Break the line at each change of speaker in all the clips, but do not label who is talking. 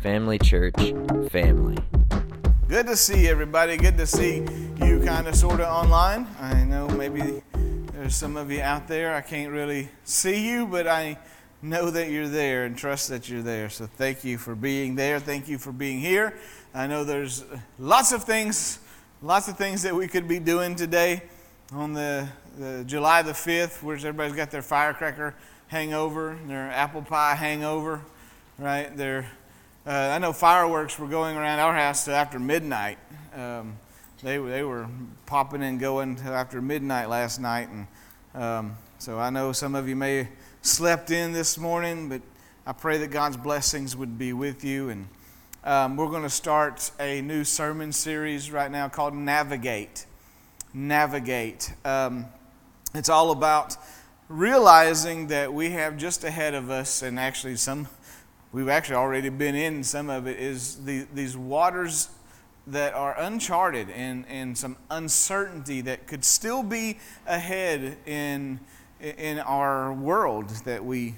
Family Church family.
Good to see everybody. Good to see you kind of sort of online. I know maybe there's some of you out there. I can't really see you, but I know that you're there and trust that you're there. So thank you for being there. Thank you for being here. I know there's lots of things, lots of things that we could be doing today on the, the July the 5th, where everybody's got their firecracker hangover, their apple pie hangover, right? Their uh, I know fireworks were going around our house after midnight. Um, they, they were popping and going after midnight last night. And um, so I know some of you may slept in this morning, but I pray that God's blessings would be with you. And um, we're going to start a new sermon series right now called Navigate. Navigate. Um, it's all about realizing that we have just ahead of us, and actually some we've actually already been in some of it, is the, these waters that are uncharted and, and some uncertainty that could still be ahead in, in our world that we,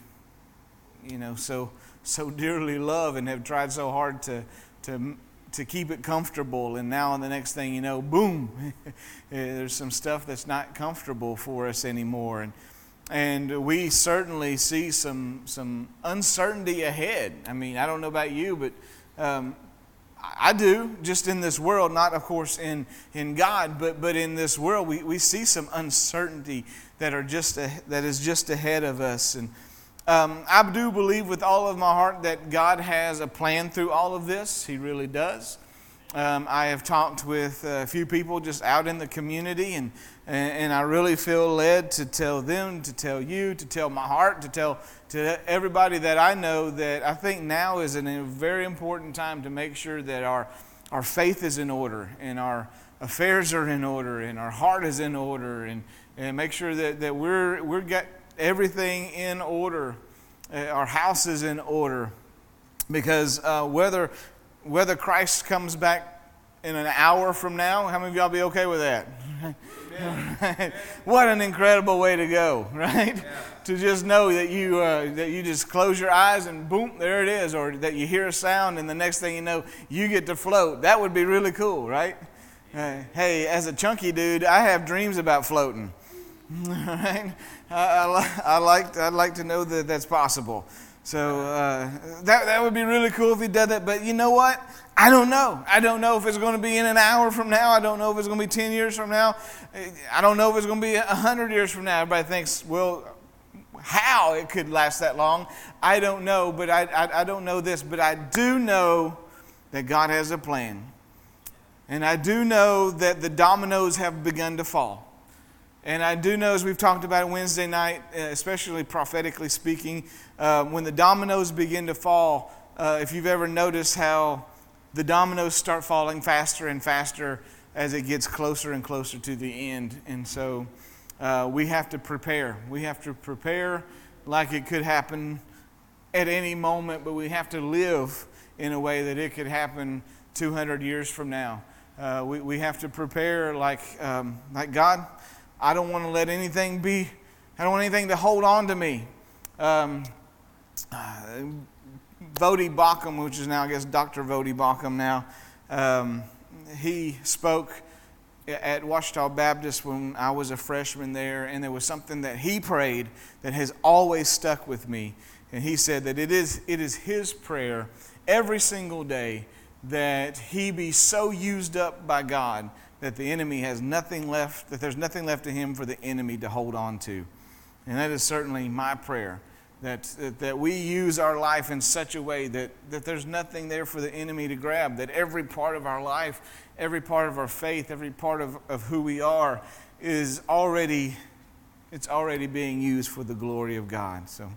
you know, so, so dearly love and have tried so hard to, to, to keep it comfortable. And now, the next thing you know, boom, there's some stuff that's not comfortable for us anymore. And, and we certainly see some, some uncertainty ahead. I mean, I don't know about you, but um, I do, just in this world, not of course in, in God, but, but in this world, we, we see some uncertainty that, are just a, that is just ahead of us. And um, I do believe with all of my heart that God has a plan through all of this. He really does. Um, I have talked with a few people just out in the community, and, and, I really feel led to tell them, to tell you, to tell my heart, to tell to everybody that I know that I think now is a very important time to make sure that our, our faith is in order, and our affairs are in order, and our heart is in order, and, and make sure that, that we're, we're got everything in order, uh, our house is in order. Because uh, whether whether Christ comes back in an hour from now, how many of y'all be okay with that? what an incredible way to go, right? Yeah. To just know that you uh, that you just close your eyes and boom, there it is, or that you hear a sound and the next thing you know, you get to float. That would be really cool, right? Uh, hey, as a chunky dude, I have dreams about floating. right? I, I, I like I'd like to know that that's possible. So uh, that, that would be really cool if he did that. But you know what? I don't know. I don't know if it's going to be in an hour from now. I don't know if it's going to be 10 years from now. I don't know if it's going to be 100 years from now. Everybody thinks, well, how it could last that long. I don't know, but I, I, I don't know this. But I do know that God has a plan. And I do know that the dominoes have begun to fall. And I do know, as we've talked about Wednesday night, uh, especially prophetically speaking, uh, when the dominoes begin to fall, uh, if you've ever noticed how the dominoes start falling faster and faster as it gets closer and closer to the end. And so uh, we have to prepare. We have to prepare like it could happen at any moment, but we have to live in a way that it could happen 200 years from now. Uh, we, we have to prepare like, um, like God I don't want to let anything be, I don't want anything to hold on to me. Um, uh, Voddie Baucham, which is now, I guess, Dr. Voddie Baucham now, um, he spoke at Ouachita Baptist when I was a freshman there, and there was something that he prayed that has always stuck with me. And he said that it is, it is his prayer every single day that he be so used up by God that the enemy has nothing left, that there's nothing left to him for the enemy to hold on to. And that is certainly my prayer. That, that, that we use our life in such a way that, that there's nothing there for the enemy to grab, that every part of our life, every part of our faith, every part of, of who we are is already, it's already being used for the glory of God. So,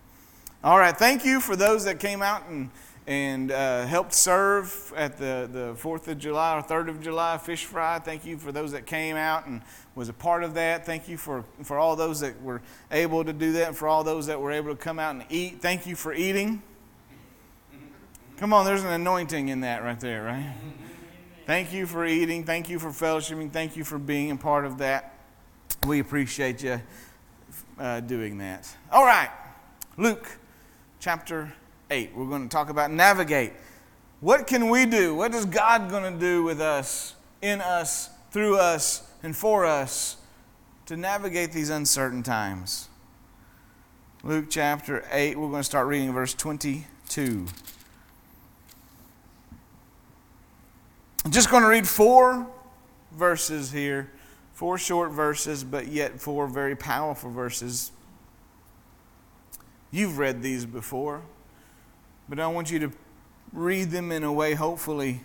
all right, thank you for those that came out and and uh, helped serve at the, the 4th of July or 3rd of July fish fry. Thank you for those that came out and was a part of that. Thank you for, for all those that were able to do that and for all those that were able to come out and eat. Thank you for eating. Come on, there's an anointing in that right there, right? Thank you for eating. Thank you for fellowshipping. Thank you for being a part of that. We appreciate you uh, doing that. All right, Luke chapter 8. We're going to talk about navigate. What can we do? What is God going to do with us, in us, through us, and for us to navigate these uncertain times? Luke chapter 8, we're going to start reading verse 22. I'm just going to read four verses here, four short verses, but yet four very powerful verses. You've read these before. But I want you to read them in a way, hopefully,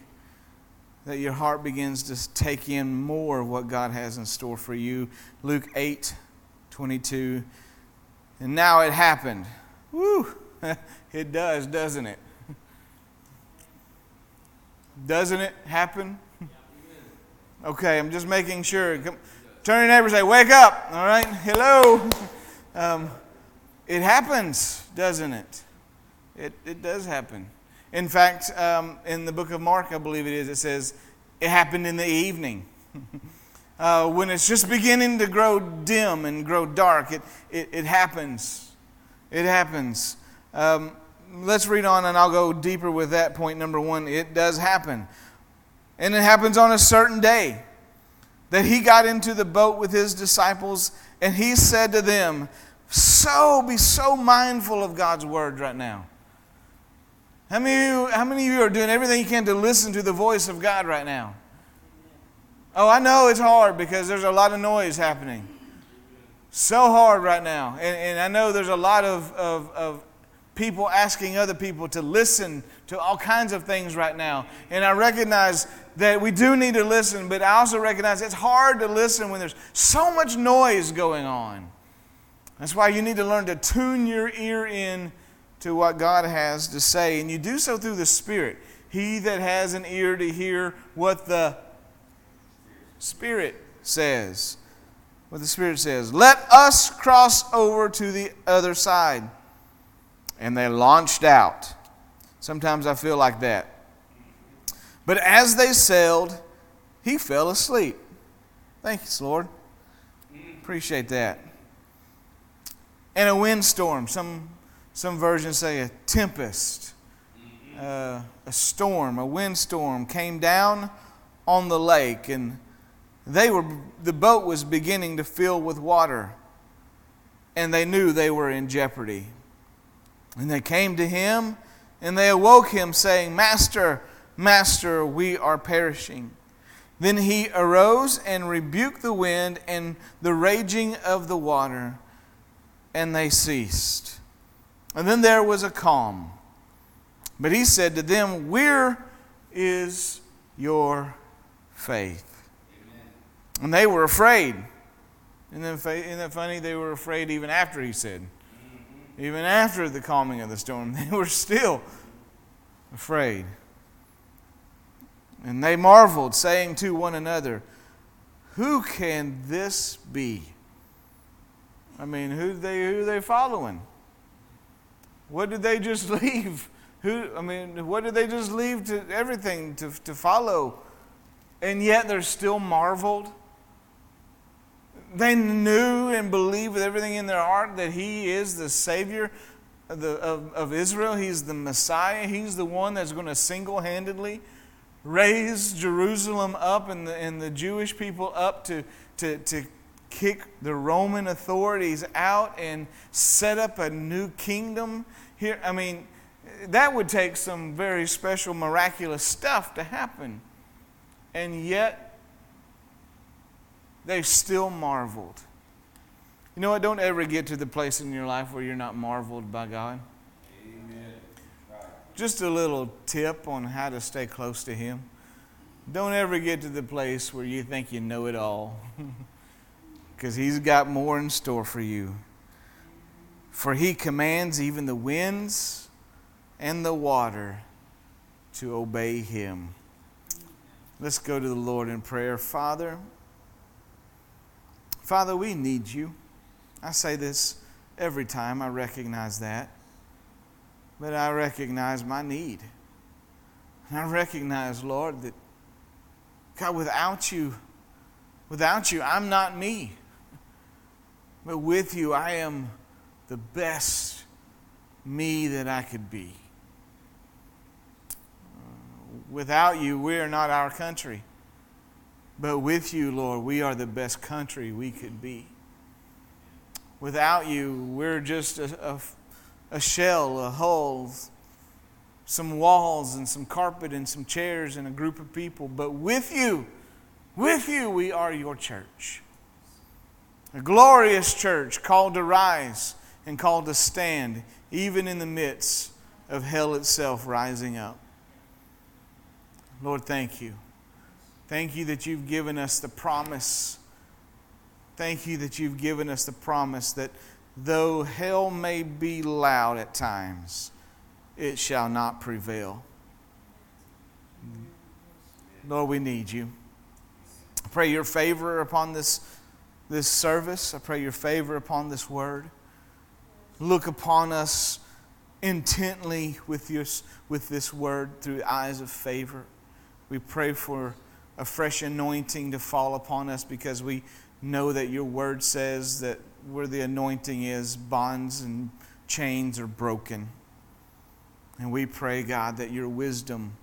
that your heart begins to take in more of what God has in store for you. Luke 8 22. And now it happened. Woo! it does, doesn't it? Doesn't it happen? Okay, I'm just making sure. Come, turn your neighbor and say, Wake up. All right? Hello. Um, it happens, doesn't it? It, it does happen. In fact, um, in the book of Mark, I believe it is, it says, it happened in the evening. uh, when it's just beginning to grow dim and grow dark, it, it, it happens. It happens. Um, let's read on, and I'll go deeper with that point number one. It does happen. And it happens on a certain day that he got into the boat with his disciples, and he said to them, So be so mindful of God's word right now. How many, of you, how many of you are doing everything you can to listen to the voice of God right now? Oh, I know it's hard because there's a lot of noise happening. So hard right now. And, and I know there's a lot of, of, of people asking other people to listen to all kinds of things right now. And I recognize that we do need to listen, but I also recognize it's hard to listen when there's so much noise going on. That's why you need to learn to tune your ear in to what God has to say. And you do so through the Spirit. He that has an ear to hear what the Spirit says. What the Spirit says. Let us cross over to the other side. And they launched out. Sometimes I feel like that. But as they sailed, he fell asleep. Thank you, Lord. Appreciate that. And a windstorm. Some some versions say a tempest, uh, a storm, a windstorm came down on the lake, and they were the boat was beginning to fill with water, and they knew they were in jeopardy. And they came to him, and they awoke him, saying, "Master, Master, we are perishing." Then he arose and rebuked the wind and the raging of the water, and they ceased. And then there was a calm. But he said to them, Where is your faith? Amen. And they were afraid. And then, isn't that funny? They were afraid even after he said. Mm-hmm. Even after the calming of the storm, they were still afraid. And they marveled, saying to one another, Who can this be? I mean, who they who they following? What did they just leave? Who, I mean, what did they just leave to everything to, to follow? And yet they're still marveled. They knew and believed with everything in their heart that He is the Savior of, the, of, of Israel. He's the Messiah. He's the one that's going to single handedly raise Jerusalem up and the, and the Jewish people up to, to, to kick the Roman authorities out and set up a new kingdom here. I mean, that would take some very special, miraculous stuff to happen. And yet, they still marveled. You know what? Don't ever get to the place in your life where you're not marveled by God. Amen. Just a little tip on how to stay close to Him. Don't ever get to the place where you think you know it all. because He's got more in store for you. For He commands even the winds and the water, to obey Him. Let's go to the Lord in prayer. Father, Father, we need you. I say this every time, I recognize that. But I recognize my need. And I recognize, Lord, that God, without you, without you, I'm not me. But with you, I am the best me that I could be. Without you, we are not our country. But with you, Lord, we are the best country we could be. Without you, we're just a, a, a shell, a hull, some walls and some carpet and some chairs and a group of people. But with you, with you, we are your church. A glorious church called to rise and called to stand, even in the midst of hell itself rising up. Lord, thank you. Thank you that you've given us the promise. Thank you that you've given us the promise that though hell may be loud at times, it shall not prevail. Lord, we need you. I pray your favor upon this, this service. I pray your favor upon this word. Look upon us intently with, your, with this word through eyes of favor. We pray for a fresh anointing to fall upon us because we know that your word says that where the anointing is, bonds and chains are broken. And we pray, God, that your wisdom,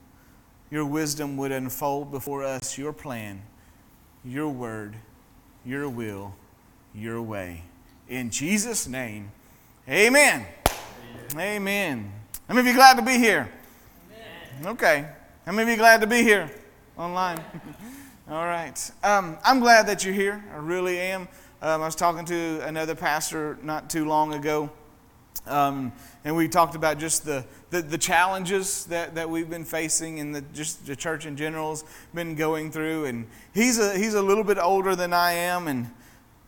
your wisdom would unfold before us your plan, your word, your will, your way. In Jesus' name, amen. Amen. amen. How many of you glad to be here? Amen. Okay. How many of you glad to be here online? All right. Um, I'm glad that you're here. I really am. Um, I was talking to another pastor not too long ago, um, and we talked about just the, the, the, challenges that, that we've been facing and the, just the church in general has been going through. And he's a, he's a little bit older than I am, and,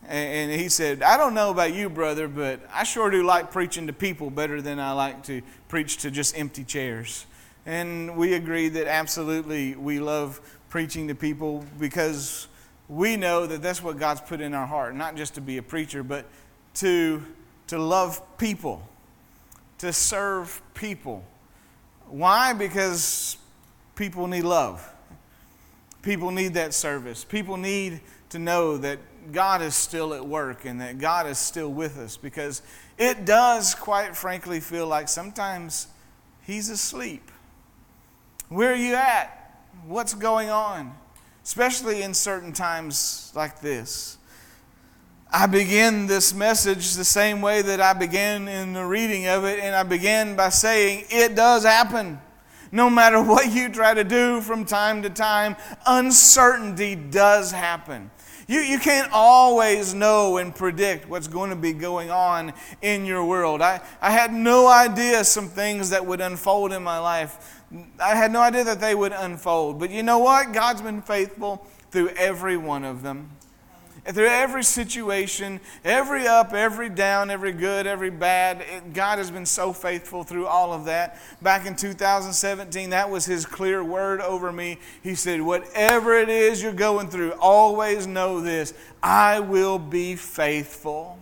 and he said, I don't know about you, brother, but I sure do like preaching to people better than I like to preach to just empty chairs. And we agree that absolutely we love preaching to people because we know that that's what God's put in our heart, not just to be a preacher, but to, to love people, to serve people. Why? Because people need love. People need that service. People need to know that God is still at work and that God is still with us because it does, quite frankly, feel like sometimes He's asleep. Where are you at? What's going on? Especially in certain times like this. I begin this message the same way that I began in the reading of it, and I began by saying, It does happen. No matter what you try to do from time to time, uncertainty does happen. You, you can't always know and predict what's going to be going on in your world. I, I had no idea some things that would unfold in my life I had no idea that they would unfold. But you know what? God's been faithful through every one of them. Through every situation, every up, every down, every good, every bad, it, God has been so faithful through all of that. Back in 2017, that was His clear word over me. He said, Whatever it is you're going through, always know this I will be faithful.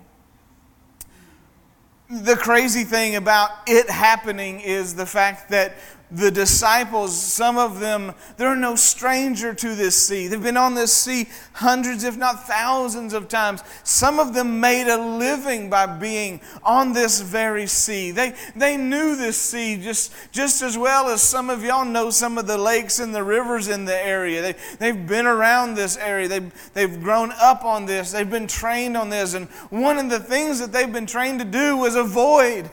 The crazy thing about it happening is the fact that the disciples, some of them, they're no stranger to this sea. They've been on this sea hundreds, if not thousands of times. Some of them made a living by being on this very sea. They, they knew this sea just, just as well as some of y'all know some of the lakes and the rivers in the area. They, they've been around this area, they've, they've grown up on this, they've been trained on this. And one of the things that they've been trained to do was avoid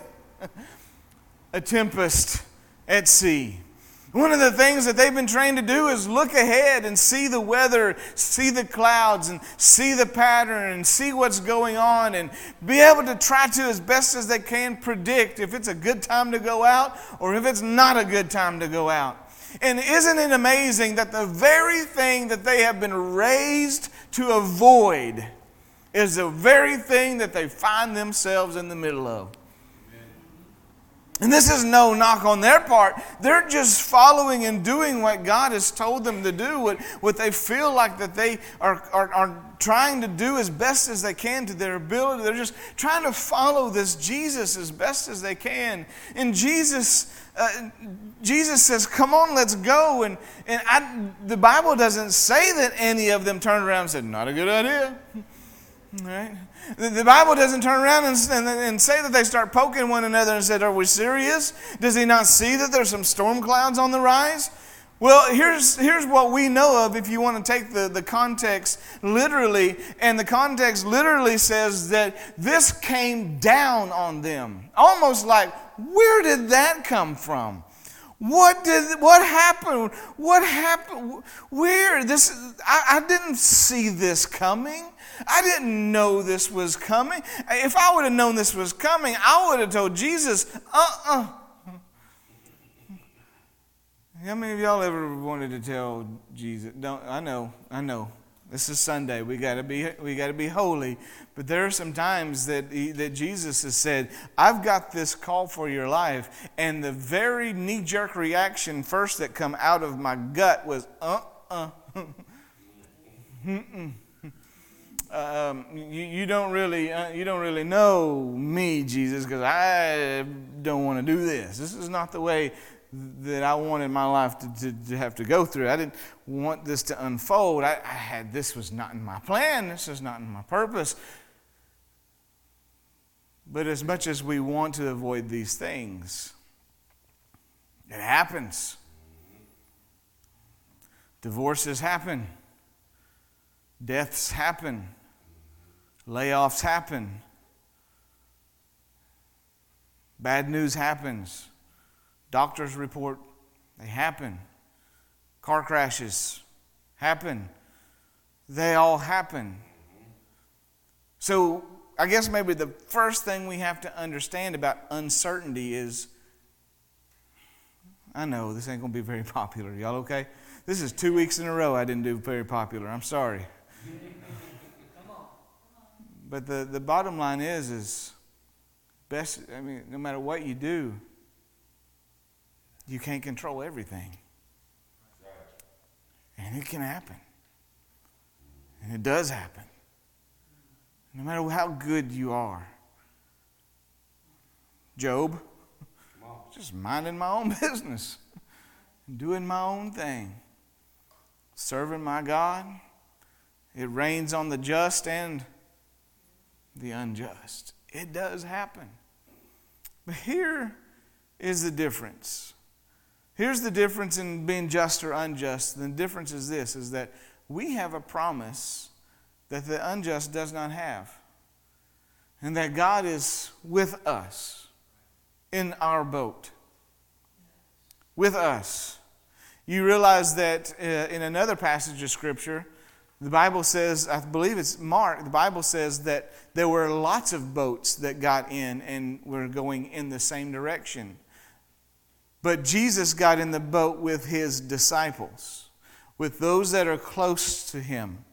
a tempest at sea. One of the things that they've been trained to do is look ahead and see the weather, see the clouds, and see the pattern, and see what's going on, and be able to try to, as best as they can, predict if it's a good time to go out or if it's not a good time to go out. And isn't it amazing that the very thing that they have been raised to avoid is the very thing that they find themselves in the middle of? And this is no knock on their part. They're just following and doing what God has told them to do, what, what they feel like that they are, are, are trying to do as best as they can to their ability. They're just trying to follow this Jesus as best as they can. And Jesus, uh, Jesus says, Come on, let's go. And, and I, the Bible doesn't say that any of them turned around and said, Not a good idea. Right? The Bible doesn't turn around and, and, and, say that they start poking one another and said, Are we serious? Does he not see that there's some storm clouds on the rise? Well, here's, here's what we know of if you want to take the, the context literally. And the context literally says that this came down on them. Almost like, where did that come from? What did what happened? What happened? Where this I, I didn't see this coming. I didn't know this was coming. If I would have known this was coming, I would have told Jesus, uh-uh. How many of y'all ever wanted to tell Jesus? Don't I know, I know. This is Sunday. We gotta be we gotta be holy. But there are some times that he, that Jesus has said, "I've got this call for your life," and the very knee-jerk reaction first that come out of my gut was, "Uh, uh." Um, you, you don't really uh, you don't really know me, Jesus, because I don't want to do this. This is not the way that I wanted my life to, to, to, have to go through. I didn't want this to unfold. I, I, had this was not in my plan. This was not in my purpose. But as much as we want to avoid these things, it happens. Divorces happen. Deaths happen. Layoffs happen. Bad news happens Doctors report they happen. Car crashes happen. They all happen. So, I guess maybe the first thing we have to understand about uncertainty is I know this ain't going to be very popular. Y'all okay? This is two weeks in a row I didn't do very popular. I'm sorry. But the, the bottom line is, is best, I mean, no matter what you do, you can't control everything. And it can happen. And it does happen. No matter how good you are. Job, just minding my own business, doing my own thing, serving my God. It rains on the just and the unjust. It does happen. But here is the difference. Here's the difference in being just or unjust. The difference is this is that we have a promise that the unjust does not have. And that God is with us in our boat. With us. You realize that uh, in another passage of Scripture, the Bible says, I believe it's Mark, the Bible says that there were lots of boats that got in and were going in the same direction. But Jesus got in the boat with his disciples, with those that are close to him,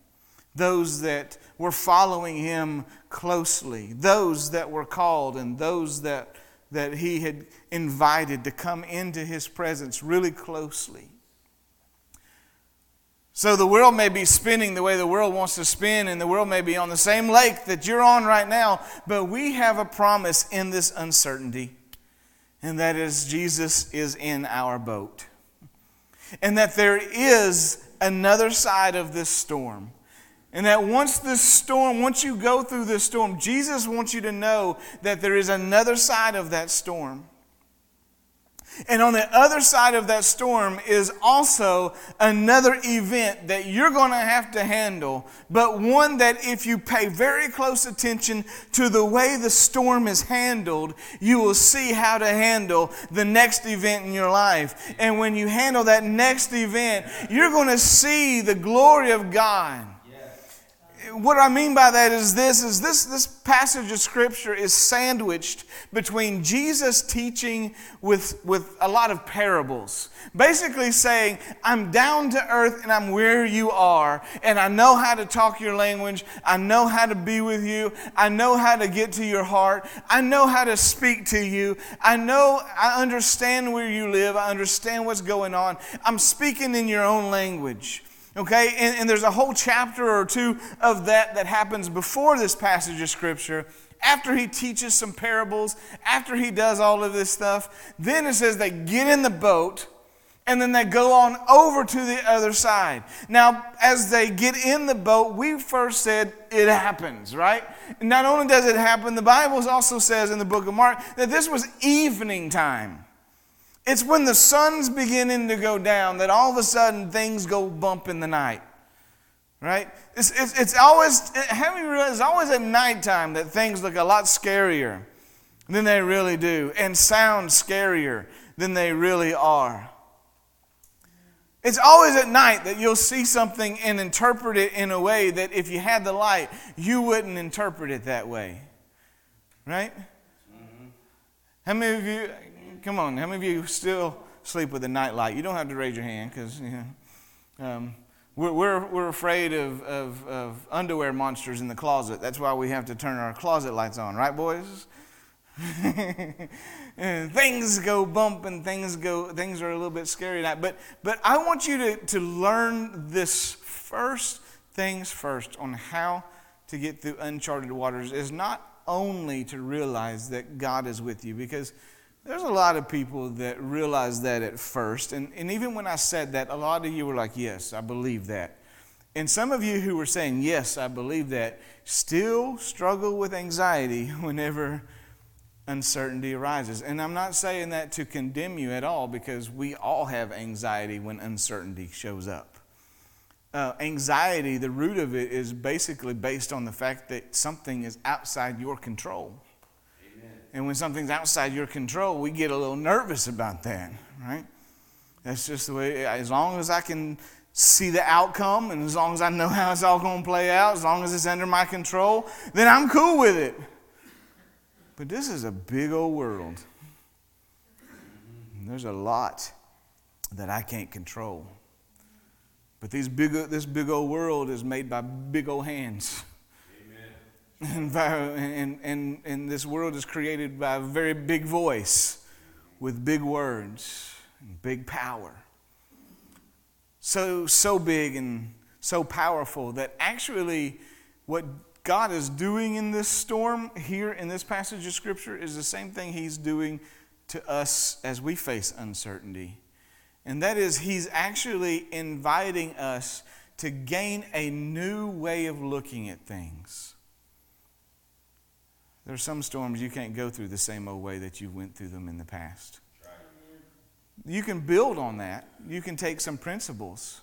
those that were following him closely, those that were called, and those that, that he had invited to come into his presence really closely. So the world may be spinning the way the world wants to spin, and the world may be on the same lake that you're on right now, but we have a promise in this uncertainty and that is Jesus is in our boat. And that there is another side of this storm. And that once this storm, once you go through this storm, Jesus wants you to know that there is another side of that storm. And on the other side of that storm is also another event that you're going to have to handle, but one that if you pay very close attention to the way the storm is handled, you will see how to handle the next event in your life. And when you handle that next event, you're going to see the glory of God. What I mean by that is this is this this passage of scripture is sandwiched between Jesus teaching with with a lot of parables. Basically saying, I'm down to earth and I'm where you are and I know how to talk your language. I know how to be with you. I know how to get to your heart. I know how to speak to you. I know I understand where you live. I understand what's going on. I'm speaking in your own language. Okay, and, and, there's a whole chapter or two of that that happens before this passage of Scripture. After he teaches some parables, after he does all of this stuff, then it says they get in the boat and then they go on over to the other side. Now, as they get in the boat, we first said it happens, right? Not only does it happen, the Bible also says in the book of Mark that this was evening time. It's when the sun's beginning to go down that all of a sudden things go bump in the night. Right? It's, it's, it's always, having realized, it's always at nighttime that things look a lot scarier than they really do and sound scarier than they really are. It's always at night that you'll see something and interpret it in a way that if you had the light, you wouldn't interpret it that way. Right? Mm-hmm. How many of you, come on, how many of you still sleep with a night light? You don't have to raise your hand because, you know, um, we're, we're, we're afraid of, of, of underwear monsters in the closet. That's why we have to turn our closet lights on, right, boys? things go bump and things go things are a little bit scary now but but i want you to, to learn this first things first on how to get through uncharted waters is not only to realize that god is with you because there's a lot of people that realize that at first. And, and even when I said that, a lot of you were like, Yes, I believe that. And some of you who were saying, Yes, I believe that, still struggle with anxiety whenever uncertainty arises. And I'm not saying that to condemn you at all because we all have anxiety when uncertainty shows up. Uh, anxiety, the root of it is basically based on the fact that something is outside your control. And when something's outside your control, we get a little nervous about that, right? That's just the way, as long as I can see the outcome and as long as I know how it's all going to play out, as long as it's under my control, then I'm cool with it. But this is a big old world. There's a lot that I can't control. But these big, this big old world is made by big old hands. And, and, and, this world is created by a very big voice with big words and big power. So, so big and so powerful that actually what God is doing in this storm here in this passage of Scripture is the same thing He's doing to us as we face uncertainty. And that is, He's actually inviting us to gain a new way of looking at things. There are some storms you can't go through the same old way that you went through them in the past. You can build on that. You can take some principles.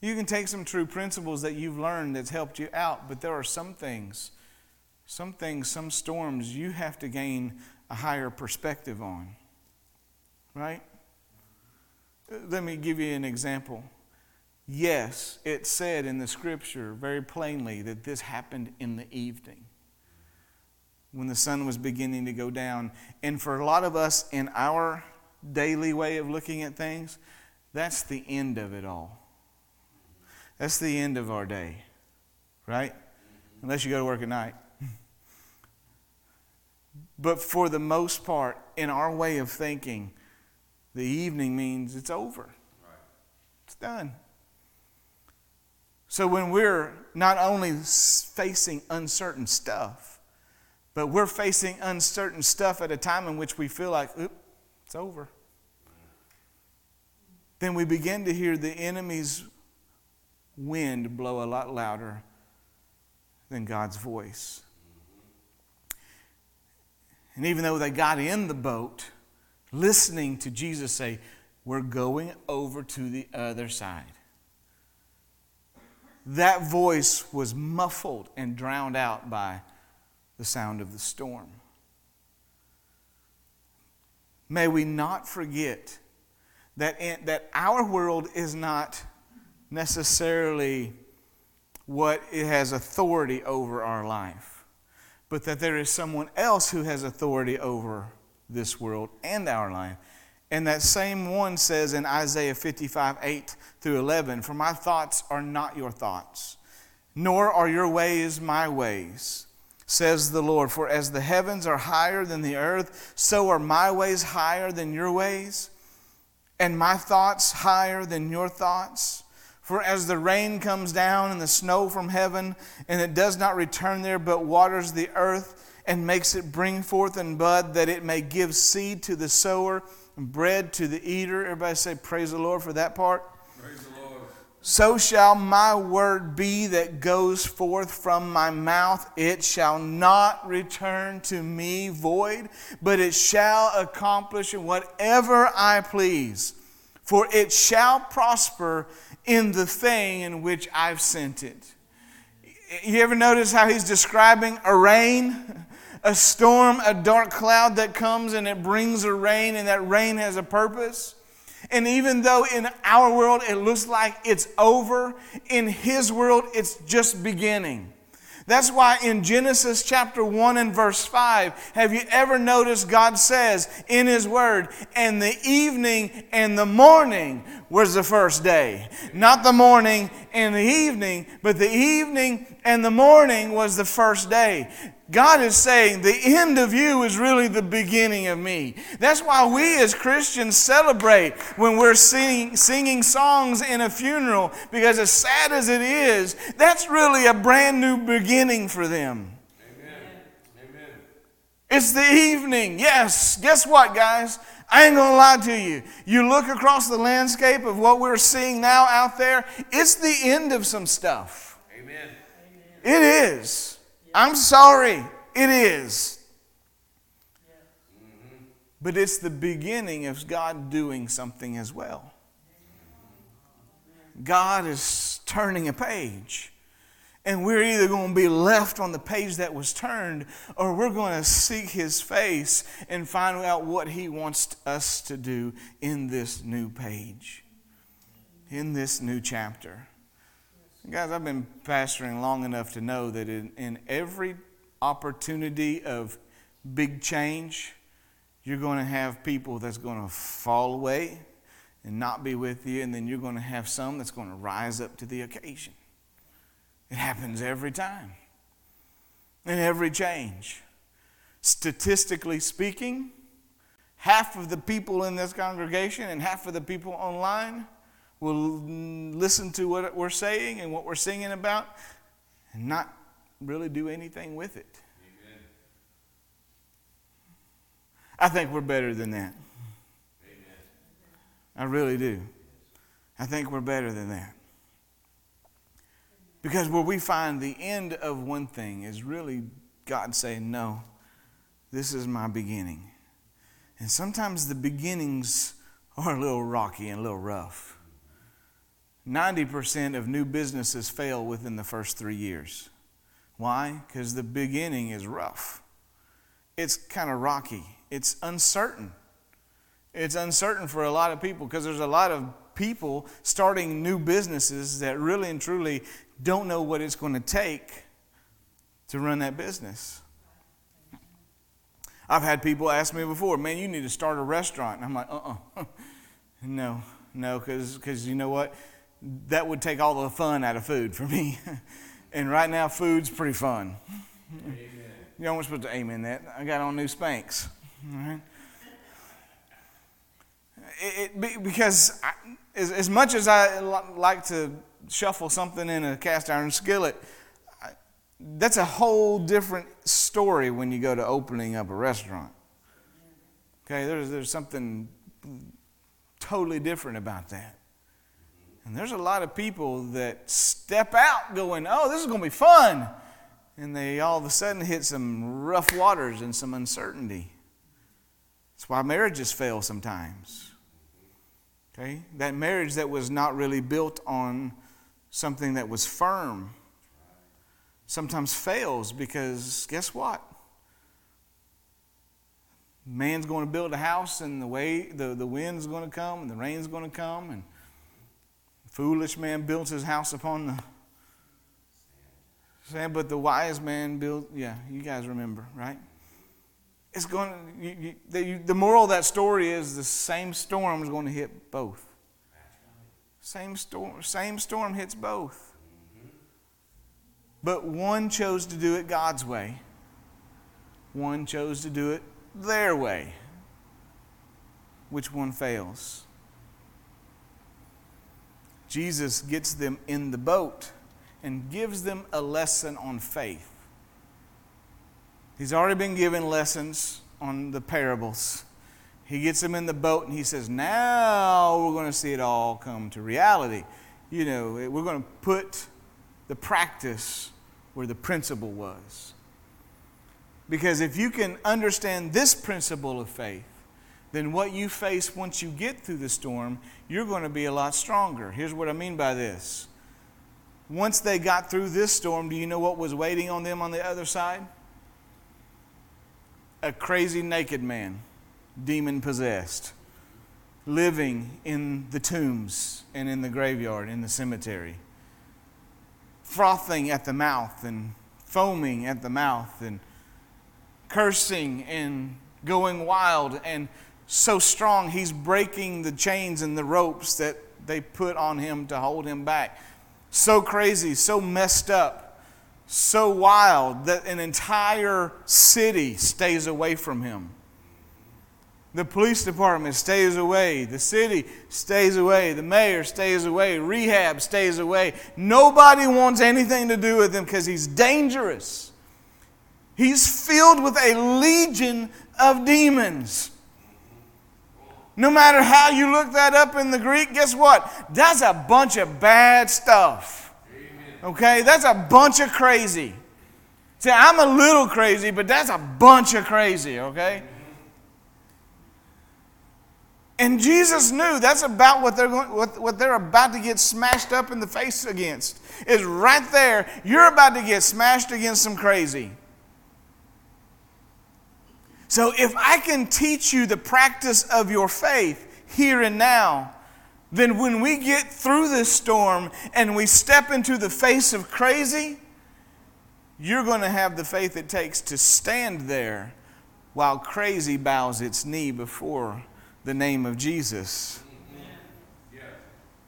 You can take some true principles that you've learned that's helped you out, but there are some things, some things, some storms you have to gain a higher perspective on. Right? Let me give you an example. Yes, it said in the scripture very plainly that this happened in the evening when the sun was beginning to go down. And for a lot of us in our daily way of looking at things, that's the end of it all. That's the end of our day, right? Unless you go to work at night. But for the most part, in our way of thinking, the evening means it's over. It's done. So when we're not only facing uncertain stuff, but we're facing uncertain stuff at a time in which we feel like, it's over. Then we begin to hear the enemy's wind blow a lot louder than God's voice. And even though they got in the boat, listening to Jesus say, We're going over to the other side, that voice was muffled and drowned out by the sound of the storm. May we not forget that, in, that our world is not necessarily what it has authority over our life, but that there is someone else who has authority over this world and our life. And that same one says in Isaiah 55 8 through 11, For my thoughts are not your thoughts, nor are your ways my ways, says the Lord. For as the heavens are higher than the earth, so are my ways higher than your ways, and my thoughts higher than your thoughts. For as the rain comes down and the snow from heaven, and it does not return there, but waters the earth and makes it bring forth and bud, that it may give seed to the sower and bread to the eater. Everybody say, Praise the Lord for that part. So shall my word be that goes forth from my mouth. It shall not return to me void, but it shall accomplish whatever I please. For it shall prosper in the thing in which I've sent it. You ever notice how he's describing a rain? A storm, a dark cloud that comes and it brings a rain, and that rain has a purpose. And even though in our world it looks like it's over, in his world it's just beginning. That's why in Genesis chapter 1 and verse 5, have you ever noticed God says in His Word, and the evening and the morning was the first day? Not the morning and the evening, but the evening and the morning was the first day. God is saying the end of you is really the beginning of me. That's why we as Christians celebrate when we're singing, singing songs in a funeral, because as sad as it is, that's really a brand new beginning for them.
Amen. Amen.
It's the evening. Yes. Guess what, guys? I ain't gonna lie to you. You look across the landscape of what we're seeing now out there, it's the end of some stuff.
Amen.
It is. I'm sorry, it is. But it's the beginning of God doing something as well. God is turning a page. And we're either going to be left on the page that was turned, or we're going to seek His face and find out what He wants us to do in this new page, in this new chapter. Guys, I've been pastoring long enough to know that in, in every opportunity of big change, you're going to have people that's going to fall away and not be with you, and then you're going to have some that's going to rise up to the occasion. It happens every time, and every change. Statistically speaking, half of the people in this congregation and half of the people online will listen to what we're saying and what we're singing about and not really do anything with it.
Amen.
I think we're better than that.
Amen.
I really do. I think we're better than that. Because where we find the end of one thing is really God saying, No, this is my beginning. And sometimes the beginnings are a little rocky and a little rough. 90% of new businesses fail within the first three years. Why? Because the beginning is rough. It's kind of rocky. It's uncertain. It's uncertain for a lot of people because there's a lot of people starting new businesses that really and truly don't know what it's going to take to run that business. I've had people ask me before, man, you need to start a restaurant. And I'm like, uh uh-uh. uh no, no, because you know what? that would take all the fun out of food for me. and right now, food's pretty fun. Amen. You almost supposed to amen that. I got on new Spanx. All right? It, it, because I, as, as much as I like to shuffle something in a cast iron skillet, that's a whole different story when you go to opening up a restaurant. Okay, there's, there's something totally different about that. And there's a lot of people that step out going, oh, this is going to be fun. And they all of a sudden hit some rough waters and some uncertainty. That's why marriages fail sometimes. Okay? That marriage that was not really built on something that was firm sometimes fails because guess what? Man's going to build a house and the way the, the wind's going to come and the rain's going to come and foolish man builds his house upon the Saying, but the wise man built, yeah, you guys remember, right? It's going to, you, you, the, you, the moral of that story is the same storm is going to hit both. Same storm, same storm hits both. But one chose to do it God's way. One chose to do it their way. Which one fails? Jesus gets them in the boat and gives them a lesson on faith. He's already been given lessons on the parables. He gets them in the boat and he says, Now we're going to see it all come to reality. You know, eh, we're going to put the practice where the principle was. Because if you can understand this principle of faith, then what you face once you get through the storm, you're going to be a lot stronger. Here's what I mean by this. Once they got through this storm, do you know what was waiting on them on the other side? A crazy naked man, demon possessed, living in the tombs and in the graveyard, in the cemetery, frothing at the mouth and foaming at the mouth and cursing and going wild and so strong he's breaking the chains and the ropes that they put on him to hold him back. So crazy, so messed up, so wild that an entire city stays away from him. The police department stays away. The city stays away. The mayor stays away. Rehab stays away. Nobody wants anything to do with him because he's dangerous. He's filled with a legion of demons. No matter how you look that up in the Greek, guess what? That's a bunch of bad stuff. Okay? That's a bunch of crazy. See, I'm a little crazy, but that's a bunch of crazy, okay? And Jesus knew that's about what they're, going, what, what they're about to get smashed up in the face against. Is right there. You're about to get smashed against some crazy. So, if I can teach you the practice of your faith here and now, then when we get through this storm and we step into the face of crazy, you're going to have the faith it takes to stand there while crazy bows its knee before the name of Jesus.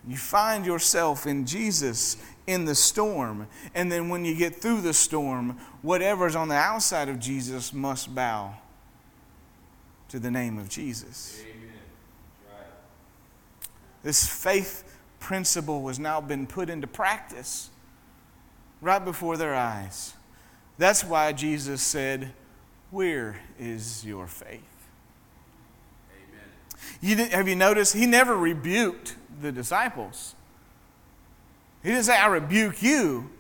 You find yourself in Jesus in the storm. And then when you get through the storm, whatever's on the outside of Jesus must bow to the name of Jesus. This faith principle has now been put into practice right before their eyes. That's why Jesus said, Where is your faith? You have you noticed? He never rebuked the disciples. He didn't say, I rebuke you.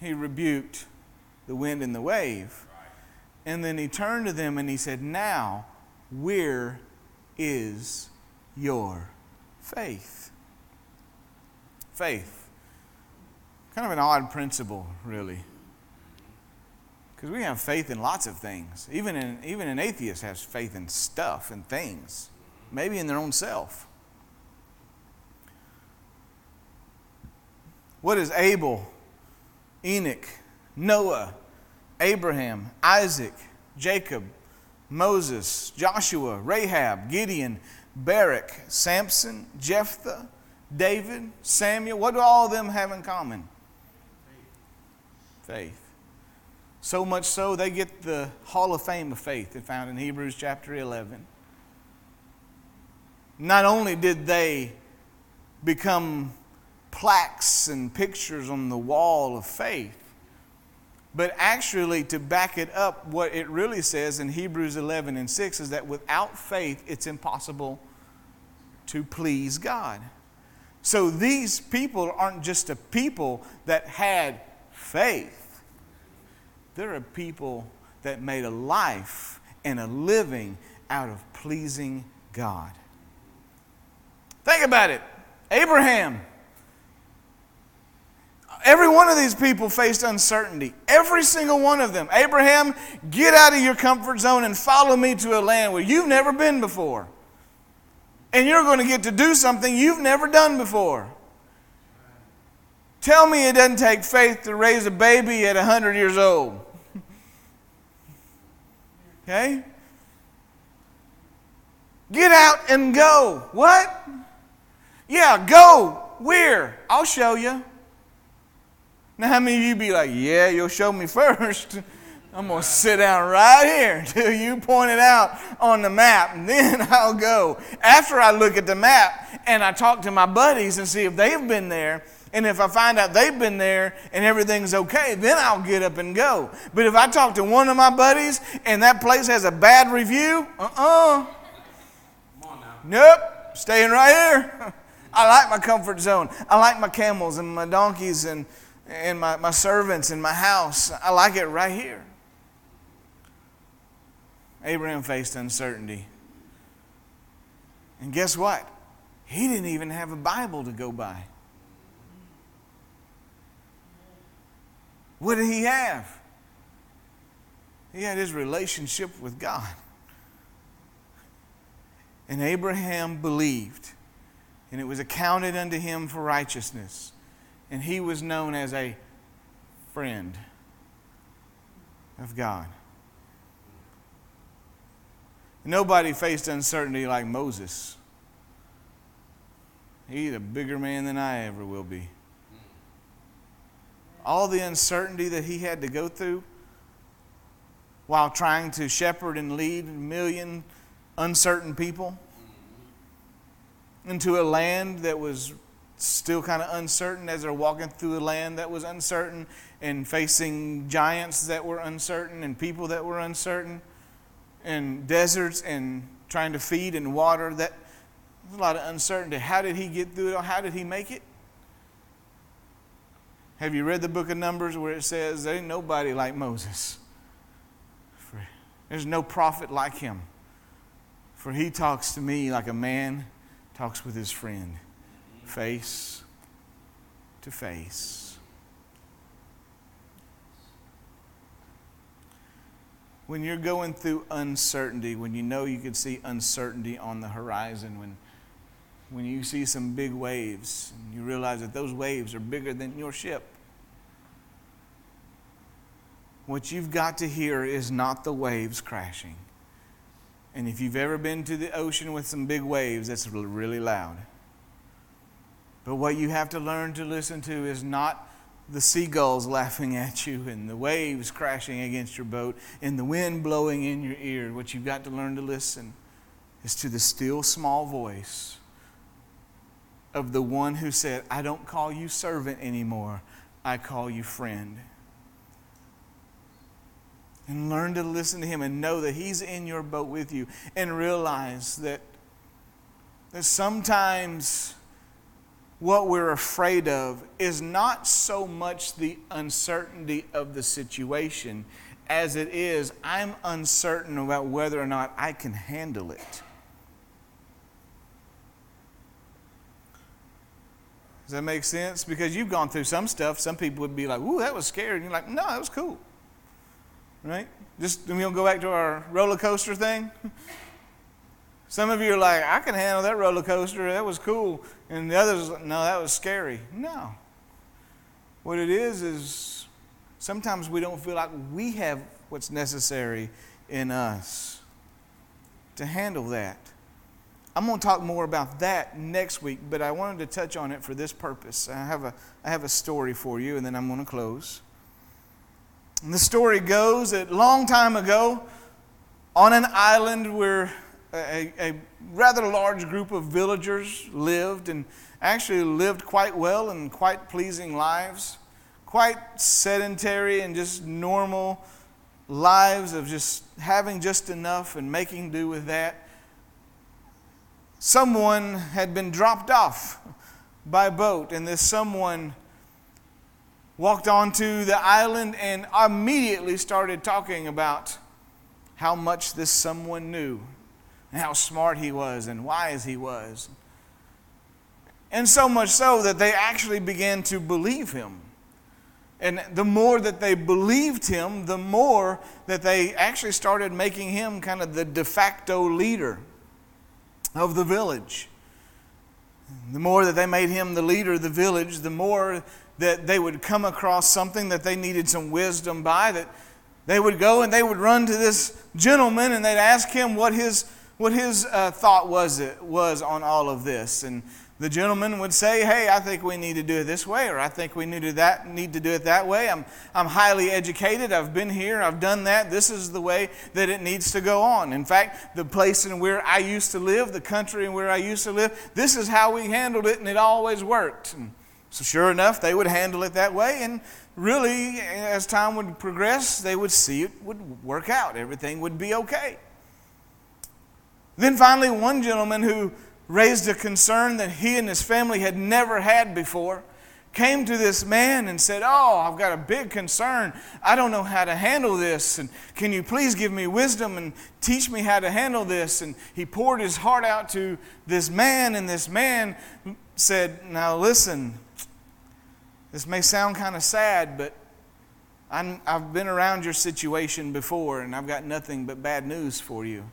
He rebuked the wind and the wave. And then he turned to them and he said, Now, where is your faith? Faith. Kind of an odd principle, really. Because we have faith in lots of things. Even an, even an atheist has faith in stuff and things, maybe in their own self. What is Abel, Enoch, Noah, Abraham, Isaac, Jacob, Moses, Joshua, Rahab, Gideon, Barak, Samson, Jephthah, David, Samuel, what do all of them have in common? Faith. So much so, they get the Hall of Fame of Faith found in Hebrews chapter 11. Not only did they become plaques and pictures on the wall of faith, but actually, to back it up, what it really says in Hebrews 11 and 6 is that without faith, it's impossible to please God. So these people aren't just a people that had faith, they're a people that made a life and a living out of pleasing God. Think about it Abraham. Every one of these people faced uncertainty. Every single one of them. Abraham, get out of your comfort zone and follow me to a land where you've never been before. And you're going to get to do something you've never done before. Tell me it doesn't take faith to raise a baby at 100 years old. okay? Get out and go. What? Yeah, go. Where? I'll show you. Now, how many of you be like, yeah, you'll show me first? I'm going to sit down right here until you point it out on the map, and then I'll go. After I look at the map and I talk to my buddies and see if they've been there, and if I find out they've been there and everything's okay, then I'll get up and go. But if I talk to one of my buddies and that place has a bad review, uh uh-uh. uh. Nope, staying right here. I like my comfort zone. I like my camels and my donkeys and, and my, my servants and my house. I like it right here. Abraham faced uncertainty. And guess what? He didn't even have a Bible to go by. What did he have? He had his relationship with God. And Abraham believed, and it was accounted unto him for righteousness. And he was known as a friend of God. Nobody faced uncertainty like Moses. He's a bigger man than I ever will be. All the uncertainty that he had to go through while trying to shepherd and lead a million uncertain people into a land that was still kind of uncertain as they're walking through a land that was uncertain and facing giants that were uncertain and people that were uncertain and deserts and trying to feed and water that a lot of uncertainty. How did he get through it how did he make it? Have you read the book of numbers where it says there ain't nobody like moses? There's no prophet like him. For he talks to me like a man talks with his friend, face to face. When you're going through uncertainty, when you know you can see uncertainty on the horizon, when, when you see some big waves, and you realize that those waves are bigger than your ship, what you've got to hear is not the waves crashing. And if you've ever been to the ocean with some big waves, it's really loud. But what you have to learn to listen to is not the seagulls laughing at you and the waves crashing against your boat and the wind blowing in your ear. What you've got to learn to listen is to the still small voice of the one who said, I don't call you servant anymore, I call you friend and learn to listen to Him and know that He's in your boat with you and realize that, that sometimes what we're afraid of is not so much the uncertainty of the situation as it is I'm uncertain about whether or not I can handle it. Does that make sense? Because you've gone through some stuff. Some people would be like, "Ooh, that was scary," and you're like, "No, that was cool." Right? Just we'll go back to our roller coaster thing. Some of you are like, I can handle that roller coaster. That was cool. And the others, no, that was scary. No. What it is is sometimes we don't feel like we have what's necessary in us to handle that. I'm going to talk more about that next week, but I wanted to touch on it for this purpose. I have a, I have a story for you, and then I'm going to close. And the story goes that long time ago, on an island where a, a, rather large group of villagers lived and actually lived quite well and quite pleasing lives, quite sedentary and just normal lives of just having just enough and making do with that. Someone had been dropped off by boat, and this someone walked onto the island and immediately started talking about how much this someone knew and how smart he was and wise he was. And so much so that they actually began to believe him. And the more that they believed him, the more that they actually started making him kind of the de facto leader of the village. The more that they made him the leader of the village, the more that they would come across something that they needed some wisdom by, that they would go and they would run to this gentleman and they'd ask him what his, what his uh, thought was, it, was on all of this. And the gentleman would say, Hey, I think we need to do it this way, or I think we need to, that, need to do it that way. I'm, I'm highly educated. I've been here. I've done that. This is the way that it needs to go on. In fact, the place in where I used to live, the country in where I used to live, this is how we handled it, and it always worked. And so, sure enough, they would handle it that way. And really, as time would progress, they would see it would work out. Everything would be okay. Then finally, one gentleman who raised a concern that he and his family had never had before. Came to this man and said, Oh, I've got a big concern. I don't know how to handle this. And can you please give me wisdom and teach me how to handle this? And he poured his heart out to this man, and this man said, Now listen, this may sound kind of sad, but i have been around your situation before, and I've got nothing but bad news for you.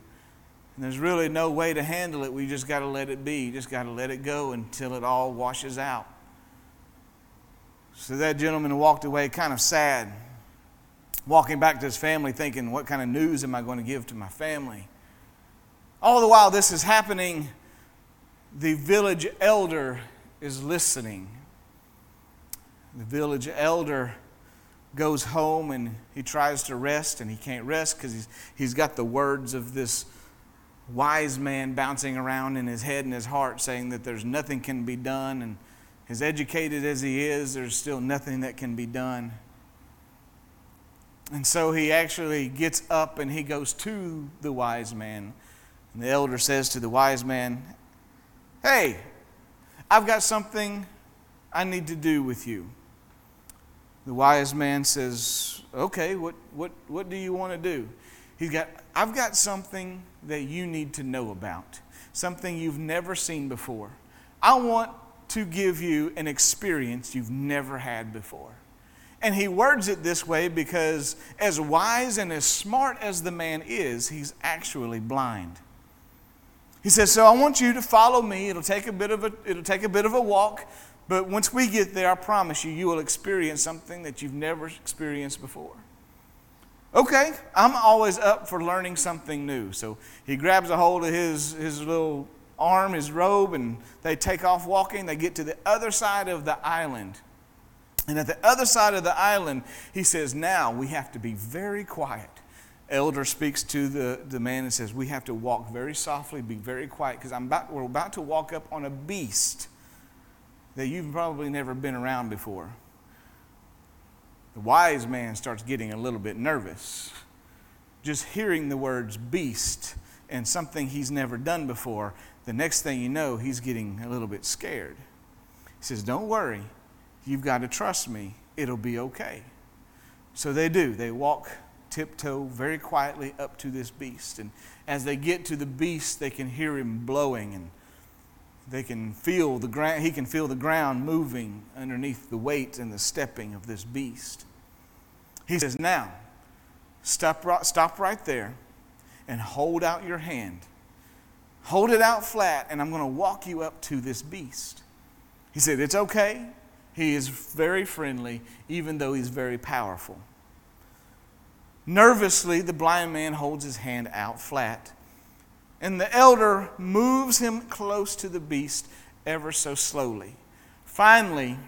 And there's really no way to handle it. We just got to let it be. You just got to let it go until it all washes out. So that gentleman walked away kind of sad, walking back to his family thinking, what kind of news am I going to give to my family? All the while this is happening, the village elder is listening. The village elder goes home and he tries to rest and he can't rest because he's, he's got the words of this wise man bouncing around in his head and his heart saying that there's nothing can be done and as educated as he is there's still nothing that can be done. And so he actually gets up and he goes to the wise man. And the elder says to the wise man hey i've got something i need to do with you. The wise man says okay what, what, what do you want to do he's got i've got something that you need to know about, something you've never seen before. I want to give you an experience you've never had before. And he words it this way because, as wise and as smart as the man is, he's actually blind. He says, So I want you to follow me. It'll take a bit of a, it'll take a bit of a walk, but once we get there, I promise you, you will experience something that you've never experienced before. Okay, I'm always up for learning something new. So he grabs a hold of his, his little arm, his robe, and they take off walking. They get to the other side of the island. And at the other side of the island, he says, Now we have to be very quiet. Elder speaks to the, the man and says, We have to walk very softly, be very quiet, because about, we're about to walk up on a beast that you've probably never been around before. The wise man starts getting a little bit nervous. Just hearing the words beast and something he's never done before, the next thing you know, he's getting a little bit scared. He says, Don't worry, you've got to trust me, it'll be okay. So they do. They walk tiptoe very quietly up to this beast. And as they get to the beast, they can hear him blowing and they can feel the ground, he can feel the ground moving underneath the weight and the stepping of this beast. He says, Now, stop, stop right there and hold out your hand. Hold it out flat, and I'm going to walk you up to this beast. He said, It's okay. He is very friendly, even though he's very powerful. Nervously, the blind man holds his hand out flat and the elder moves him close to the beast ever so slowly. Finally,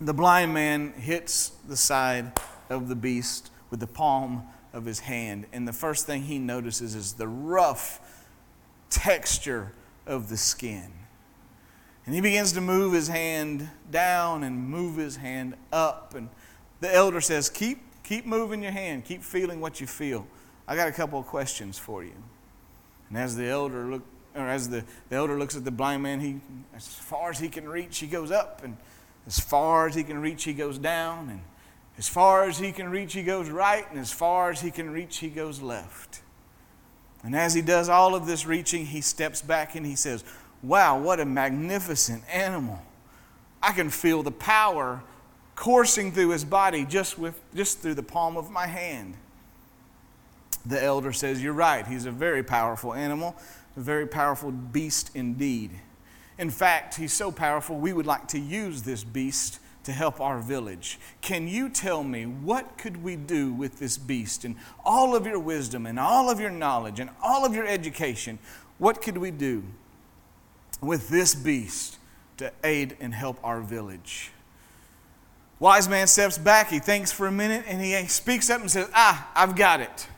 the blind man hits the side of the beast with the palm of his hand. And the first thing he notices is the rough texture of the skin. And he begins to move his hand down and move his hand up. And the elder says, Keep, keep moving your hand, keep feeling what you feel. I got a couple of questions for you. And as the elder look, or as the, the elder looks at the blind man, he as far as he can reach, he goes up, and as far as he can reach, he goes down, and as far as he can reach, he goes right, and as far as he can reach, he goes left. And as he does all of this reaching, he steps back and he says, Wow, what a magnificent animal. I can feel the power coursing through his body just, with, just through the palm of my hand the elder says, You're right. He's a very powerful animal, a very powerful beast indeed. In fact, he's so powerful, we would like to use this beast to help our village. Can you tell me what could we do with this beast and all of your wisdom and all of your knowledge and all of your education? What could we do with this beast to aid and help our village? Wise man steps back, he thinks for a minute, and he speaks up and says, Ah, I've got it.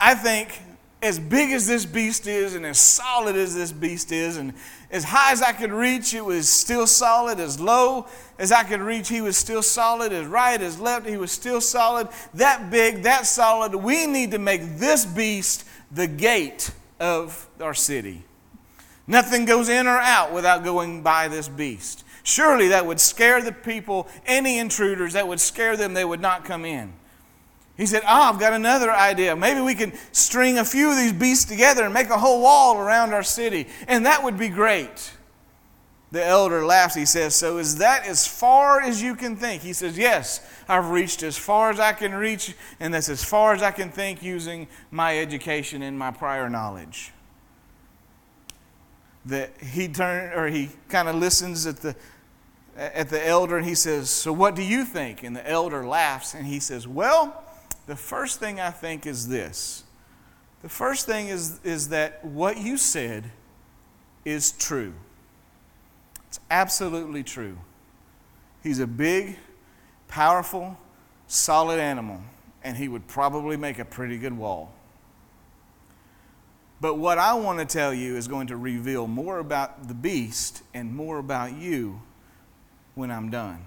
I think as big as this beast is and as solid as this beast is and as high as I could reach, it was still solid. As low as I could reach, he was still solid. As right as left, he was still solid. That big, that solid. We need to make this beast the gate of our city. Nothing goes in or out without going by this beast. Surely that would scare the people, any intruders, that would scare them, they would not come in. He said, Oh, I've got another idea. Maybe we can string a few of these beasts together and make a whole wall around our city, and that would be great. The elder laughs. He says, So is that as far as you can think? He says, Yes, I've reached as far as I can reach, and that's as far as I can think using my education and my prior knowledge. That he turned or he kind of listens at the at the elder and he says, So what do you think? And the elder laughs and he says, Well, the first thing I think is this. The first thing is, is that what you said is true. It's absolutely true. He's a big, powerful, solid animal, and he would probably make a pretty good wall. But what I want to tell you is going to reveal more about the beast and more about you when I'm done.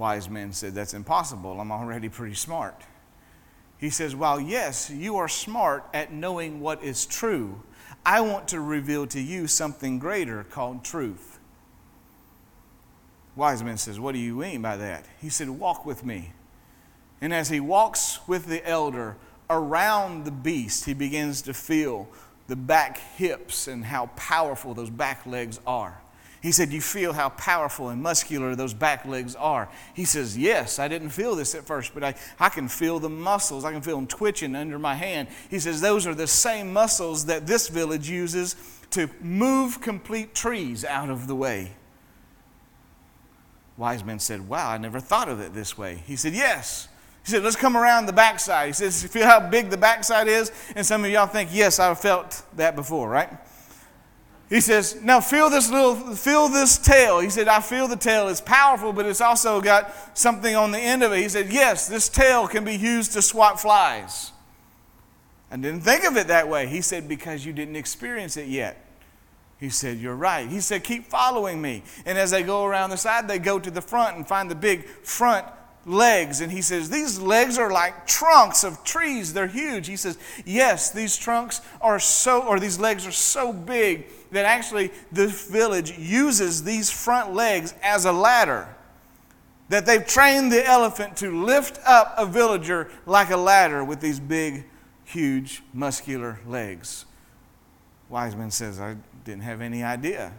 Wise men said, That's impossible. I'm already pretty smart. He says, While yes, you are smart at knowing what is true, I want to reveal to you something greater called truth. Wise man says, What do you mean by that? He said, Walk with me. And as he walks with the elder around the beast, he begins to feel the back hips and how powerful those back legs are. He said, You feel how powerful and muscular those back legs are. He says, Yes, I didn't feel this at first, but I, I can feel the muscles. I can feel them twitching under my hand. He says, Those are the same muscles that this village uses to move complete trees out of the way. Wise men said, Wow, I never thought of it this way. He said, Yes. He said, Let's come around the backside. He says, You feel how big the backside is? And some of y'all think, Yes, I've felt that before, right? He says, Now feel this little, feel this tail. He said, I feel the tail. It's powerful, but it's also got something on the end of it. He said, Yes, this tail can be used to swat flies. I didn't think of it that way. He said, Because you didn't experience it yet. He said, You're right. He said, Keep following me. And as they go around the side, they go to the front and find the big front legs. And he says, These legs are like trunks of trees. They're huge. He says, Yes, these trunks are so, or these legs are so big that actually this village uses these front legs as a ladder. That they've trained the elephant to lift up a villager like a ladder with these big, huge, muscular legs. Wiseman says, I didn't have any idea.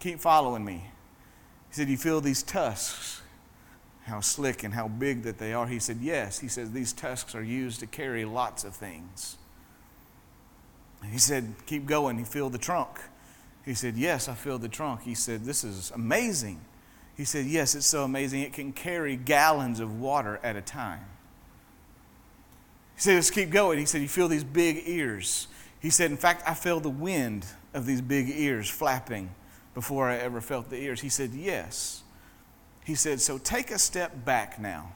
Keep following me. He said, You feel these tusks, how slick and how big that they are? He said, Yes. He says, These tusks are used to carry lots of things. He said, Keep going. He filled the trunk. He said, Yes, I filled the trunk. He said, This is amazing. He said, Yes, it's so amazing. It can carry gallons of water at a time. He said, Let's keep going. He said, You feel these big ears. He said, In fact, I feel the wind of these big ears flapping before I ever felt the ears. He said, Yes. He said, So take a step back now.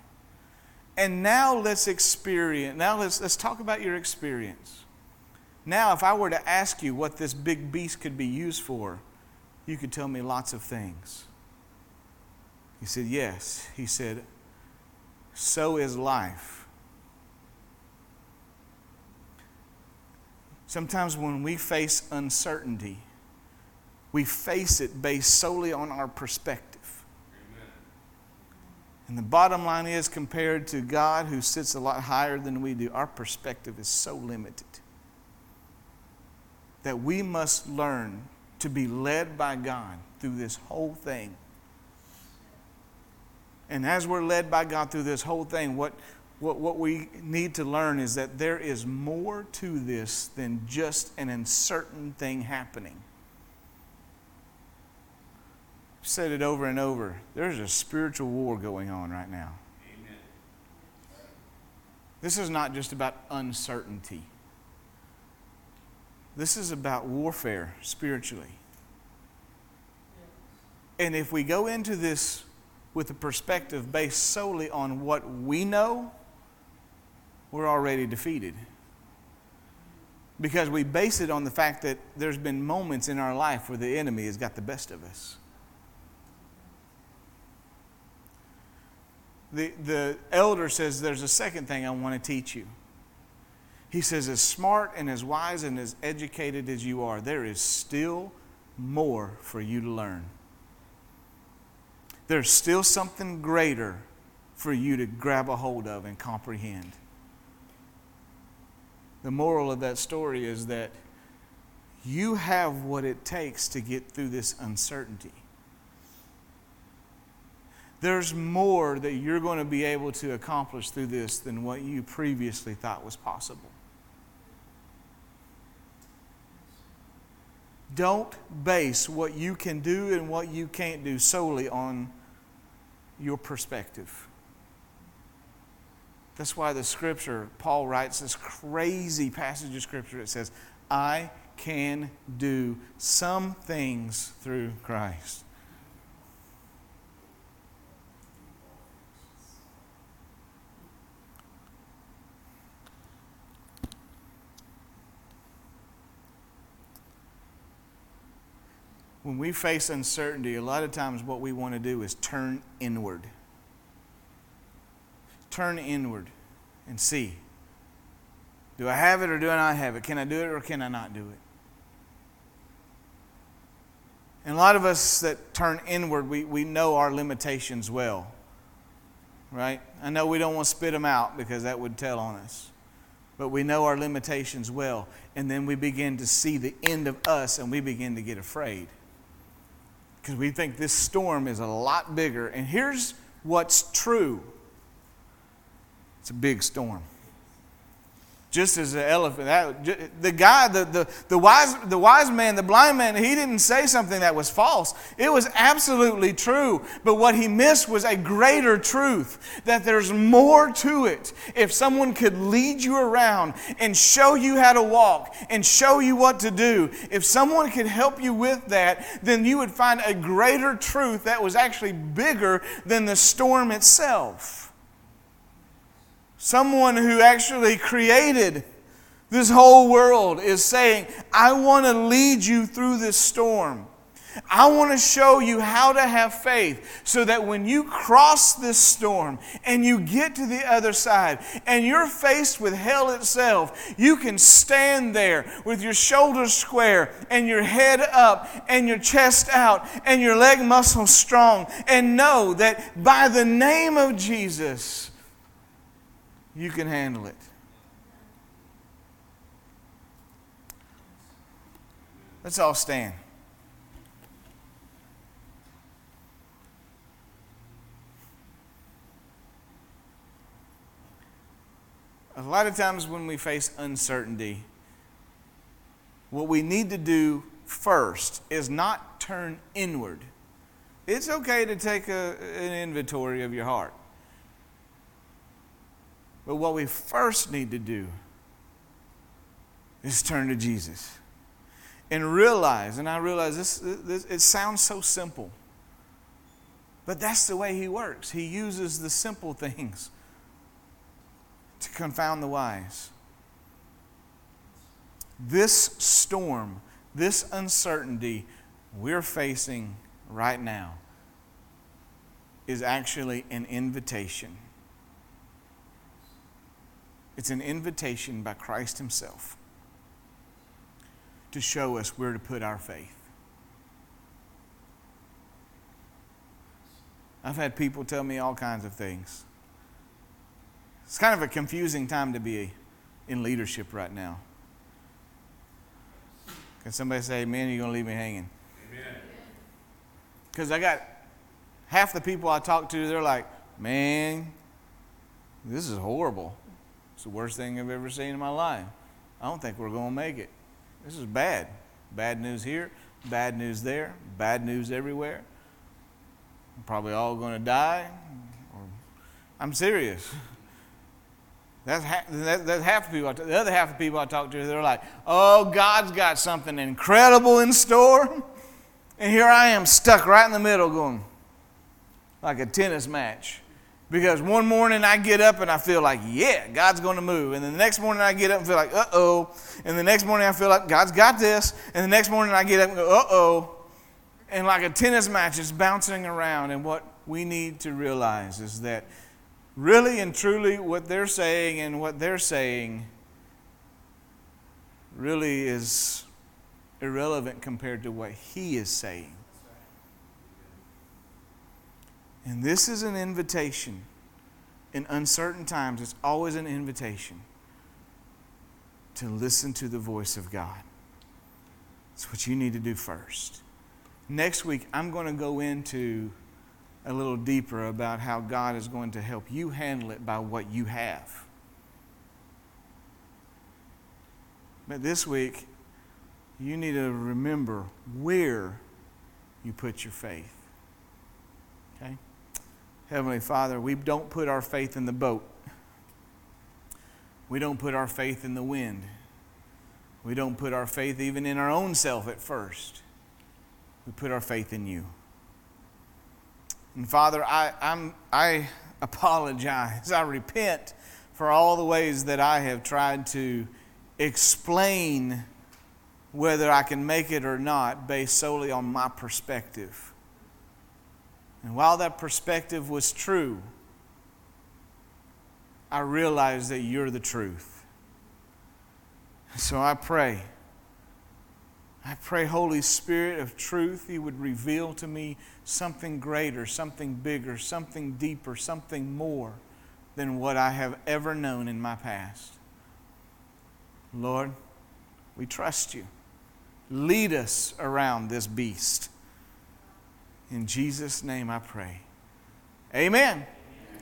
And now let's experience, now let's, let's talk about your experience. Now, if I were to ask you what this big beast could be used for, you could tell me lots of things. He said, Yes. He said, So is life. Sometimes when we face uncertainty, we face it based solely on our perspective. Amen. And the bottom line is, compared to God, who sits a lot higher than we do, our perspective is so limited that we must learn to be led by God through this whole thing. And as we're led by God through this whole thing, what, what, what we need to learn is that there is more to this than just an uncertain thing happening. said it over and over. There's a spiritual war going on right now.
Amen.
This is not just about uncertainty. This is about warfare spiritually. And if we go into this with a perspective based solely on what we know, we're already defeated. Because we base it on the fact that there's been moments in our life where the enemy has got the best of us. The, the elder says there's a second thing I want to teach you. He says, as smart and as wise and as educated as you are, there is still more for you to learn. There's still something greater for you to grab a hold of and comprehend. The moral of that story is that you have what it takes to get through this uncertainty. There's more that you're going to be able to accomplish through this than what you previously thought was possible. Don't base what you can do and what you can't do solely on your perspective. That's why the scripture, Paul writes this crazy passage of scripture that says, I can do some things through Christ. When we face uncertainty, a lot of times what we want to do is turn inward. Turn inward and see. Do I have it or do I not have it? Can I do it or can I not do it? And a lot of us that turn inward, we, we know our limitations well. Right? I know we don't want to spit them out because that would tell on us. But we know our limitations well. And then we begin to see the end of us and we begin to get afraid because we think this storm is a lot bigger. And here's what's true it's a big storm just as the elephant. That, the guy, the, the, the, wise, the wise man, the blind man, he didn't say something that was false. It was absolutely true. But what he missed was a greater truth that there's more to it. If someone could lead you around and show you how to walk and show you what to do, if someone could help you with that, then you would find a greater truth that was actually bigger than the storm itself. Someone who actually created this whole world is saying, I want to lead you through this storm. I want to show you how to have faith so that when you cross this storm and you get to the other side and you're faced with hell itself, you can stand there with your shoulders square and your head up and your chest out and your leg muscles strong and know that by the name of Jesus, you can handle it. Let's all stand. A lot of times when we face uncertainty, what we need to do first is not turn inward. It's okay to take a, an inventory of your heart. But what we first need to do is turn to Jesus and realize, and I realize this, this, it sounds so simple, but that's the way He works. He uses the simple things to confound the wise. This storm, this uncertainty we're facing right now is actually an invitation it's an invitation by Christ Himself to show us where to put our faith. I've had people tell me all kinds of things. It's kind of a confusing time to be in leadership right now. Can somebody say, Amen? You're going to leave me hanging? Because I got half the people I talk to, they're like, Man, this is horrible. It's the worst thing I've ever seen in my life. I don't think we're going to make it. This is bad. Bad news here, bad news there, bad news everywhere. we're probably all going to die. I'm serious. That's, ha- that, that's half the people. The other half of people I talk to, they're like, "Oh, God's got something incredible in store," and here I am stuck right in the middle, going like a tennis match. Because one morning I get up and I feel like, yeah, God's going to move. And the next morning I get up and feel like, uh oh. And the next morning I feel like God's got this. And the next morning I get up and go, uh oh. And like a tennis match, it's bouncing around. And what we need to realize is that really and truly what they're saying and what they're saying really is irrelevant compared to what He is saying. And this is an invitation. In uncertain times, it's always an invitation to listen to the voice of God. That's what you need to do first. Next week, I'm going to go into a little deeper about how God is going to help you handle it by what you have. But this week, you need to remember where you put your faith. Heavenly Father, we don't put our faith in the boat. We don't put our faith in the wind. We don't put our faith even in our own self at first. We put our faith in you. And Father, I, I'm, I apologize. I repent for all the ways that I have tried to explain whether I can make it or not based solely on my perspective. And while that perspective was true, I realize that you're the truth. So I pray. I pray, Holy Spirit of truth, you would reveal to me something greater, something bigger, something deeper, something more than what I have ever known in my past. Lord, we trust you. Lead us around this beast. In Jesus' name I pray. Amen.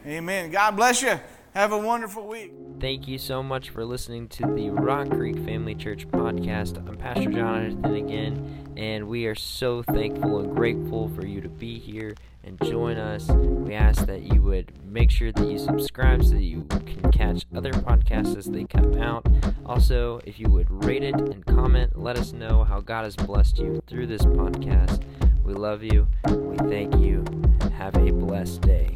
Amen. God bless you. Have a wonderful week.
Thank you so much for listening to the Rock Creek Family Church podcast. I'm Pastor Jonathan again, and we are so thankful and grateful for you to be here and join us. We ask that you would make sure that you subscribe so that you can catch other podcasts as they come out. Also, if you would rate it and comment, let us know how God has blessed you through this podcast. We love you. We thank you. Have a blessed day.